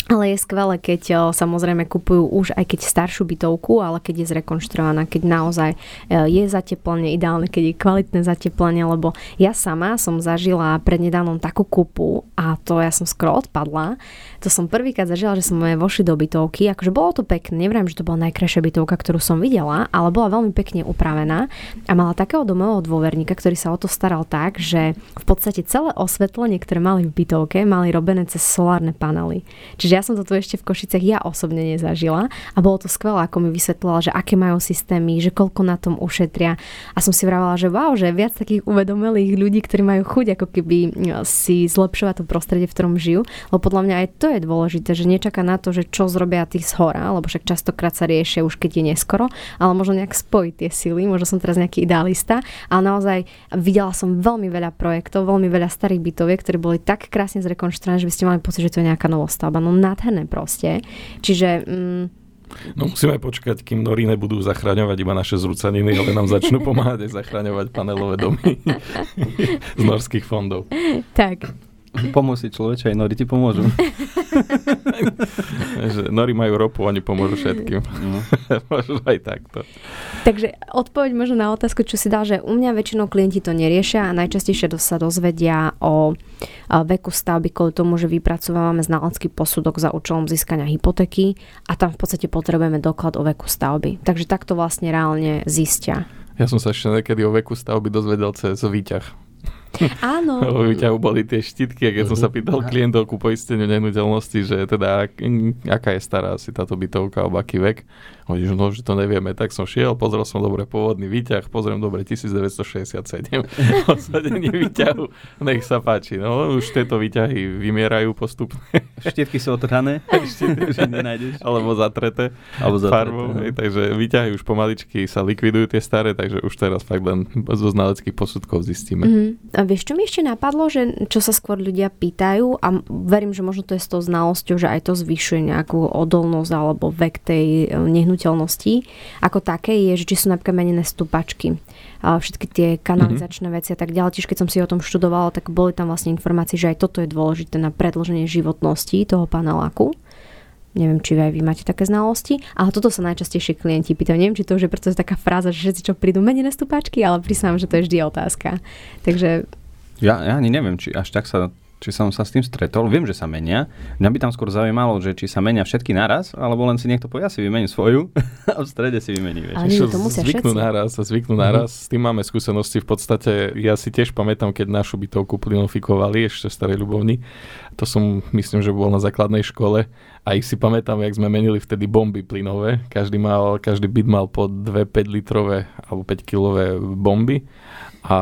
Ale je skvelé, keď samozrejme kupujú už aj keď staršiu bytovku, ale keď je zrekonštruovaná, keď naozaj e, je zateplenie, ideálne, keď je kvalitné zateplenie, lebo ja sama som zažila prednedávnom takú kupu a to ja som skoro odpadla. To som prvýkrát zažila, že som vošli do bytovky, akože bolo to pekné, neviem, že to bola najkrajšia bytovka, ktorú som videla, ale bola veľmi pekne upravená a mala takého domového dôverníka, ktorý sa o to staral tak, že v podstate celé osvetlenie, ktoré mali v bytovke, mali robené cez solárne panely. Čiže ja som to tu ešte v Košicech ja osobne nezažila a bolo to skvelé, ako mi vysvetlila, že aké majú systémy, že koľko na tom ušetria. A som si vravala, že wow, že viac takých uvedomelých ľudí, ktorí majú chuť ako keby si zlepšovať to prostredie, v ktorom žijú, lebo podľa mňa aj to je dôležité, že nečaká na to, že čo zrobia tí z hora, lebo však častokrát sa riešia už keď je neskoro, ale možno nejak spojiť tie sily, možno som teraz nejaký idealista, ale naozaj videla som veľmi veľa projektov, veľmi veľa starých bytoviek, ktoré boli tak krásne zrekonštruované, že by ste mali pocit, že to je nejaká novostavba. No nádherné proste. Čiže... Mm, No musíme počkať, kým nory nebudú zachraňovať iba naše zrúcaniny, ale nám začnú pomáhať aj zachraňovať panelové domy *laughs* z norských fondov. Tak, Pomôcť si človeče, aj nori ti pomôžu. *laughs* *laughs* nori majú ropu, oni pomôžu všetkým. No. *laughs* Možno aj takto. Takže odpoveď možno na otázku, čo si dal, že u mňa väčšinou klienti to neriešia a najčastejšie sa dozvedia o veku stavby kvôli tomu, že vypracovávame znalecký posudok za účelom získania hypotéky a tam v podstate potrebujeme doklad o veku stavby. Takže takto vlastne reálne zistia. Ja som sa ešte niekedy o veku stavby dozvedel cez výťah. *laughs* Áno. Vo výťahu boli tie štítky a keď som sa pýtal klientov ku poisteniu nehnuteľnosti, že teda aká je stará asi táto bytovka alebo aký vek, oni, že no, že to nevieme, tak som šiel, pozrel som dobre pôvodný výťah, pozriem dobre 1967, *laughs* odsadenie výťahu, nech sa páči. No už tieto výťahy vymierajú postupne. Štiepky sú otrhané, *laughs* už nenájdeš. Alebo zatreté, Alebo zatreté farbou, no. takže výťahy už pomaličky sa likvidujú tie staré, takže už teraz fakt len zo znaleckých posudkov zistíme. Mm-hmm. Vieš, čo mi ešte napadlo, že čo sa skôr ľudia pýtajú a verím, že možno to je s tou znalosťou, že aj to zvyšuje nejakú odolnosť alebo vek tej eh, nehnuteľnosti ako také je, že či sú napríklad menené stupačky všetky tie kanalizačné mm-hmm. veci a tak ďalej. Tiež keď som si o tom študovala, tak boli tam vlastne informácie, že aj toto je dôležité na predlženie životnosti toho paneláku. Neviem, či aj vy máte také znalosti, ale toto sa najčastejšie klienti pýtajú. Neviem, či to už je preto taká fráza, že všetci čo prídu menené stupáčky, ale prísam, že to je vždy otázka. Takže ja, ja ani neviem, či až tak sa či som sa s tým stretol. Viem, že sa menia. Mňa by tam skôr zaujímalo, že či sa menia všetky naraz, alebo len si niekto povie, ja si vymením svoju *laughs* a v strede si vymení. Vieš. Ale nie, to musia zvyknú všetci. naraz a zvyknú mm-hmm. naraz. S tým máme skúsenosti. V podstate ja si tiež pamätám, keď našu bytovku plinofikovali ešte v Starej Ľubovni. To som, myslím, že bol na základnej škole. A ich si pamätám, jak sme menili vtedy bomby plynové. Každý, mal, každý byt mal po 2 5 litrové alebo 5 kilové bomby a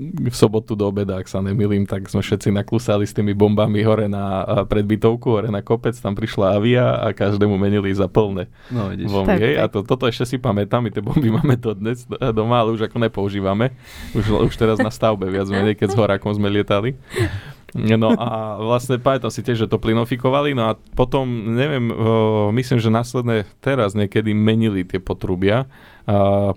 v sobotu do obeda, ak sa nemýlim, tak sme všetci naklusali s tými bombami hore na predbytovku, hore na kopec, tam prišla avia a každému menili za plné no, vidíš. bomby. Hej? A to, toto ešte si pamätám, my tie bomby *laughs* máme to dnes doma, ale už ako nepoužívame. Už, už teraz na stavbe viac menej, keď s horákom sme lietali. No a vlastne pamätám si tiež, že to plinofikovali, no a potom, neviem, myslím, že následne teraz niekedy menili tie potrubia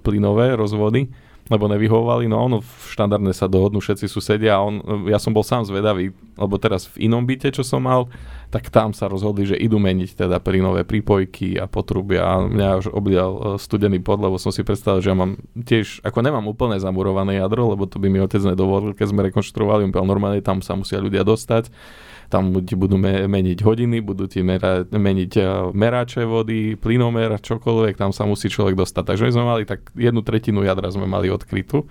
plynové rozvody lebo nevyhovovali, no ono štandardne sa dohodnú všetci susedia a on, ja som bol sám zvedavý, lebo teraz v inom byte, čo som mal, tak tam sa rozhodli, že idú meniť teda plynové prípojky a potrubia. A mňa už oblial e, studený pod, lebo som si predstavil, že ja mám tiež, ako nemám úplne zamurované jadro, lebo to by mi otec nedovolil, keď sme rekonštruovali, normálne tam sa musia ľudia dostať tam ti budú me- meniť hodiny, budú ti mera- meniť uh, meráče vody, plynomer, čokoľvek, tam sa musí človek dostať. Takže my sme mali tak jednu tretinu jadra sme mali odkrytú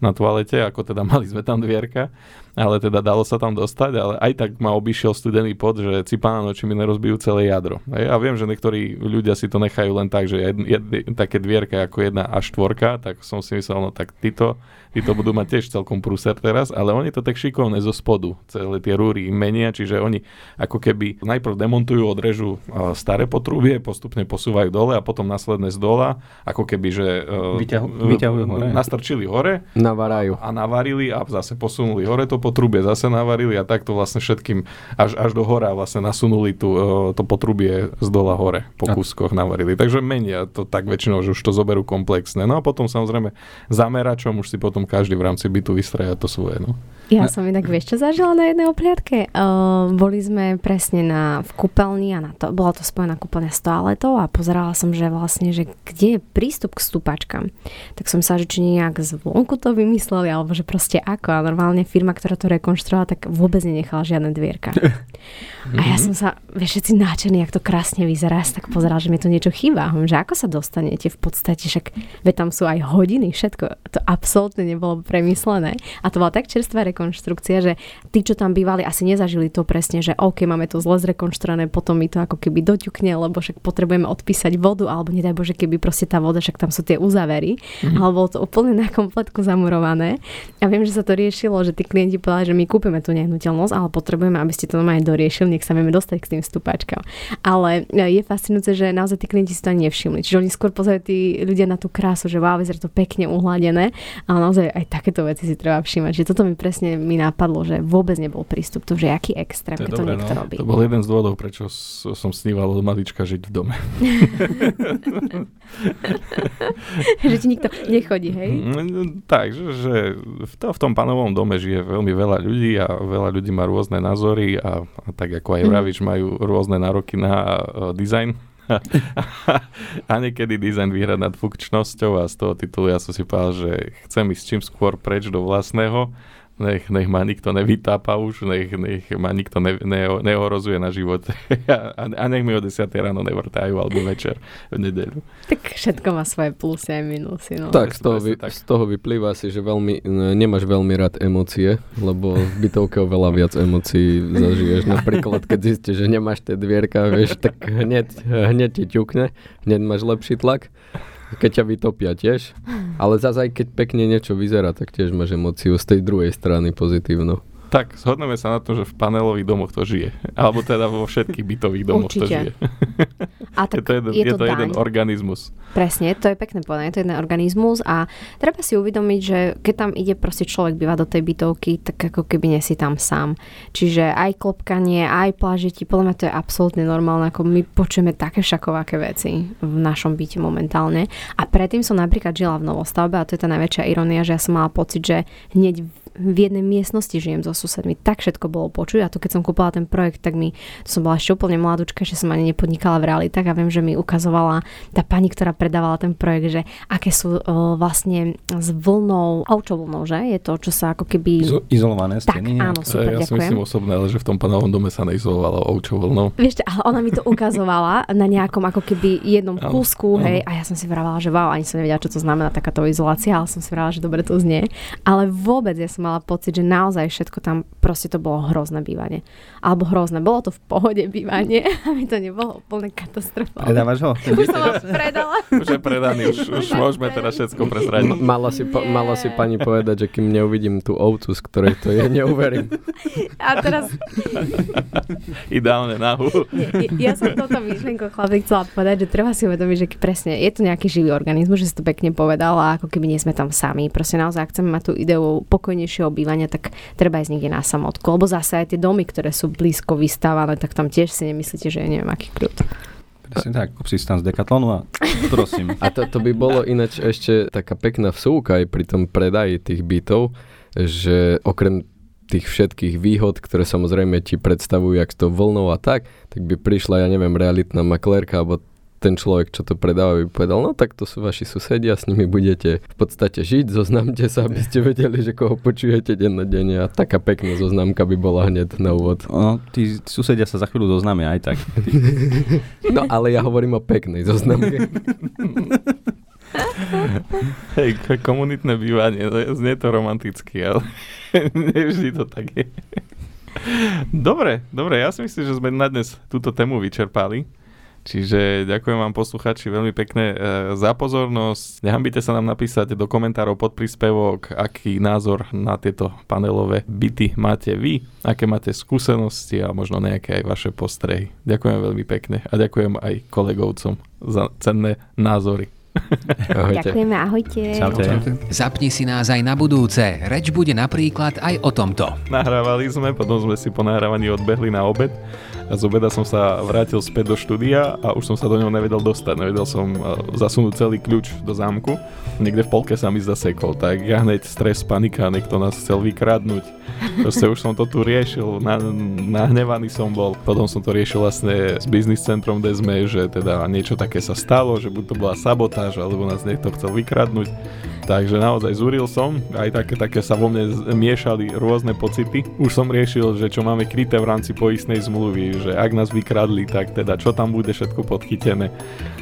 na toalete, ako teda *laughs* mali sme tam dvierka ale teda dalo sa tam dostať, ale aj tak ma obišiel studený pod, že cipána či mi nerozbijú celé jadro. Ja viem, že niektorí ľudia si to nechajú len tak, že jed, jed, také dvierka ako jedna a štvorka, tak som si myslel, no tak títo, títo budú mať tiež celkom prúser teraz, ale oni to tak šikovne zo spodu, celé tie rúry im menia, čiže oni ako keby najprv demontujú, odrežú staré potrubie, postupne posúvajú dole a potom následne z dola, ako keby, že Vyťahu, vyťahujú hore. nastrčili hore Navarajú. a navarili a zase posunuli hore to potrubie zase navarili a takto vlastne všetkým až, až do hora vlastne nasunuli tú, e, to potrubie z dola hore po kúskoch navarili. Takže menia to tak väčšinou, že už to zoberú komplexné. No a potom samozrejme zameračom už si potom každý v rámci bytu vystraja to svoje. No. Ja som inak, vieš čo zažila na jednej opliadke? Uh, boli sme presne na, v kúpeľni a na to, bola to spojená kúpeľňa s toaletou a pozerala som, že vlastne, že kde je prístup k stúpačkám. Tak som sa, že či nejak zvonku to vymysleli, alebo že proste ako. A normálne firma, ktorá to rekonštruovala, tak vôbec nenechala žiadne dvierka. *laughs* A ja som sa, vieš, všetci náčení, jak to krásne vyzerá, tak pozeral, že mi to niečo chýba. Hm, že ako sa dostanete v podstate, však ve tam sú aj hodiny, všetko. To absolútne nebolo premyslené. A to bola tak čerstvá rekonštrukcia, že tí, čo tam bývali, asi nezažili to presne, že OK, máme to zle zrekonštruované, potom mi to ako keby doťukne, lebo však potrebujeme odpísať vodu, alebo nedaj Bože, keby proste tá voda, však tam sú tie uzavery, mm-hmm. ale bolo to úplne na kompletku zamurované. A viem, že sa to riešilo, že tí klienti povedali, že my kúpime tú nehnuteľnosť, ale potrebujeme, aby ste to normálne doriešili, nech sa vieme dostať k tým stúpačkám. Ale e, je fascinujúce, že naozaj tí klienti si to ani nevšimli. Čiže oni skôr pozerajú tí ľudia na tú krásu, že wow, vyzerá to pekne uhladené, ale naozaj aj takéto veci si treba všímať. Že toto mi presne mi napadlo, že vôbec nebol prístup. To, že aký extrém, keď to niekto no. robí. To bol jeden z dôvodov, prečo som sníval od malička žiť v dome. *laughs* že ti nikto nechodí, hej? Mm, tak, že, že v, to, v tom panovom dome žije veľmi veľa ľudí a veľa ľudí má rôzne názory a, a tak ako aj Mhm. vravíš, majú rôzne nároky na uh, dizajn. *laughs* a niekedy dizajn vyhrať nad funkčnosťou a z toho titulu ja som si povedal, že chcem ísť čím skôr preč do vlastného nech, nech ma nikto nevytápa už, nech, nech ma nikto ne, ne, neohrozuje na živote *laughs* a, a nech mi o 10 ráno nevrtajú alebo večer v nedeľu. Tak všetko má svoje plusy a minusy. No. Tak z toho, vy, tak. z toho vyplýva si, že veľmi, nemáš veľmi rád emócie, lebo v bytovke oveľa viac emócií zažiješ. *laughs* Napríklad, keď zistíš, že nemáš tie dvierka, vieš, tak hneď, hneď ti ťukne, hneď máš lepší tlak keď ťa vytopia tiež. Ale zase aj keď pekne niečo vyzerá, tak tiež máš emóciu z tej druhej strany pozitívnu. Tak, zhodneme sa na tom, že v panelových domoch to žije. Alebo teda vo všetkých bytových domoch to Určite. žije. A je tak to jeden, je je to to jeden daň. organizmus. Presne, to je pekné povedané, to je jeden organizmus a treba si uvedomiť, že keď tam ide proste človek býva do tej bytovky, tak ako keby nie si tam sám. Čiže aj klopkanie, aj plážiti, podľa mňa to je absolútne normálne, ako my počujeme také všakovaké veci v našom byte momentálne. A predtým som napríklad žila v novostavbe a to je tá najväčšia ironia, že ja som mala pocit, že hneď v jednej miestnosti žijem so susedmi. Tak všetko bolo počuť a to keď som kúpila ten projekt, tak mi, to som bola ešte úplne mladúčka, že som ani nepodnikala v realitách a viem, že mi ukazovala tá pani, ktorá predávala ten projekt, že aké sú uh, vlastne s vlnou, aučou vlnou, že? Je to, čo sa ako keby... Izo- izolované tak, steny. áno, super, ja si ďakujem. myslím osobne, ale že v tom panovom dome sa neizolovalo ovčou vlnou. Vieš, ale ona mi to ukazovala na nejakom ako keby jednom Áno, kúsku, áno. hej, a ja som si vravala, že wow, ani som nevedela, čo to znamená takáto izolácia, ale som si vravala, že dobre to znie. Ale vôbec ja som mala pocit, že naozaj všetko tam, proste to bolo hrozné bývanie. Alebo hrozné, bolo to v pohode bývanie, *laughs* aby to nebolo úplne katastrofálne. Predávaš ho? Už som ho predala. *laughs* Už je predaný, už, už môžeme teda všetko prezradiť. M- mala, si, po, mala si pani povedať, že kým neuvidím tú ovcu, z ktorej to je, neuverím. A teraz... Ideálne nahu. Ja, ja som toto myšlienko chlapík chcela povedať, že treba si uvedomiť, že presne je to nejaký živý organizmus, že si to pekne povedal a ako keby nie sme tam sami. Proste naozaj, ak chceme mať tú ideu pokojnejšieho bývania, tak treba ísť niekde na samotku. Lebo zase aj tie domy, ktoré sú blízko vystávané, tak tam tiež si nemyslíte, že je neviem aký kľud. Presne tak, kúpsi tam z Decathlonu a prosím. A to, to by bolo ináč ešte taká pekná vsúka aj pri tom predaji tých bytov, že okrem tých všetkých výhod, ktoré samozrejme ti predstavujú, jak to vlnou a tak, tak by prišla, ja neviem, realitná maklérka alebo ten človek, čo to predáva, by povedal, no tak to sú vaši susedia, s nimi budete v podstate žiť, zoznamte sa, aby ste vedeli, že koho počujete dennodenne a taká pekná zoznamka by bola hneď na úvod. No, tí susedia sa za chvíľu zoznámia aj tak. *laughs* No ale ja hovorím o peknej zoznamke. *laughs* Hej, komunitné bývanie, znie to romanticky, ale *laughs* nevždy to tak je. Dobre, dobre, ja si myslím, že sme na dnes túto tému vyčerpali. Čiže ďakujem vám posluchači veľmi pekne e, za pozornosť. Nehambite sa nám napísať do komentárov pod príspevok, aký názor na tieto panelové byty máte vy, aké máte skúsenosti a možno nejaké aj vaše postrehy. Ďakujem veľmi pekne a ďakujem aj kolegovcom za cenné názory. *laughs* Ahojte. Ďakujeme, ahojte. Čaute. Zapni si nás aj na budúce. Reč bude napríklad aj o tomto. Nahrávali sme, potom sme si po nahrávaní odbehli na obed a z obeda som sa vrátil späť do štúdia a už som sa do neho nevedel dostať. Nevedel som e, zasunúť celý kľúč do zámku. Niekde v polke sa mi zasekol, tak ja hneď stres, panika, niekto nás chcel vykradnúť. Proste už som to tu riešil, na, nahnevaný som bol. Potom som to riešil vlastne s biznis centrom Desme, že teda niečo také sa stalo, že buď to bola sabotáž, alebo nás niekto chcel vykradnúť. Takže naozaj zúril som, aj také, také sa vo mne miešali rôzne pocity. Už som riešil, že čo máme kryté v rámci poistnej zmluvy, že ak nás vykradli, tak teda čo tam bude všetko podchytené.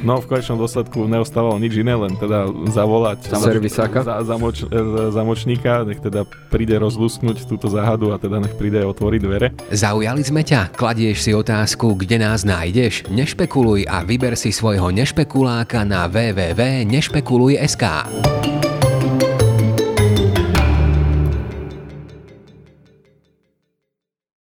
No v konečnom dôsledku neostávalo nič iné, len teda zavolať Servisáka? za, zamoč, e, zamočníka, nech teda príde rozlusknúť túto záhadu a teda nech príde otvoriť dvere. Zaujali sme ťa? Kladieš si otázku, kde nás nájdeš? Nešpekuluj a vyber si svojho nešpekuláka na www.nešpekuluj.sk.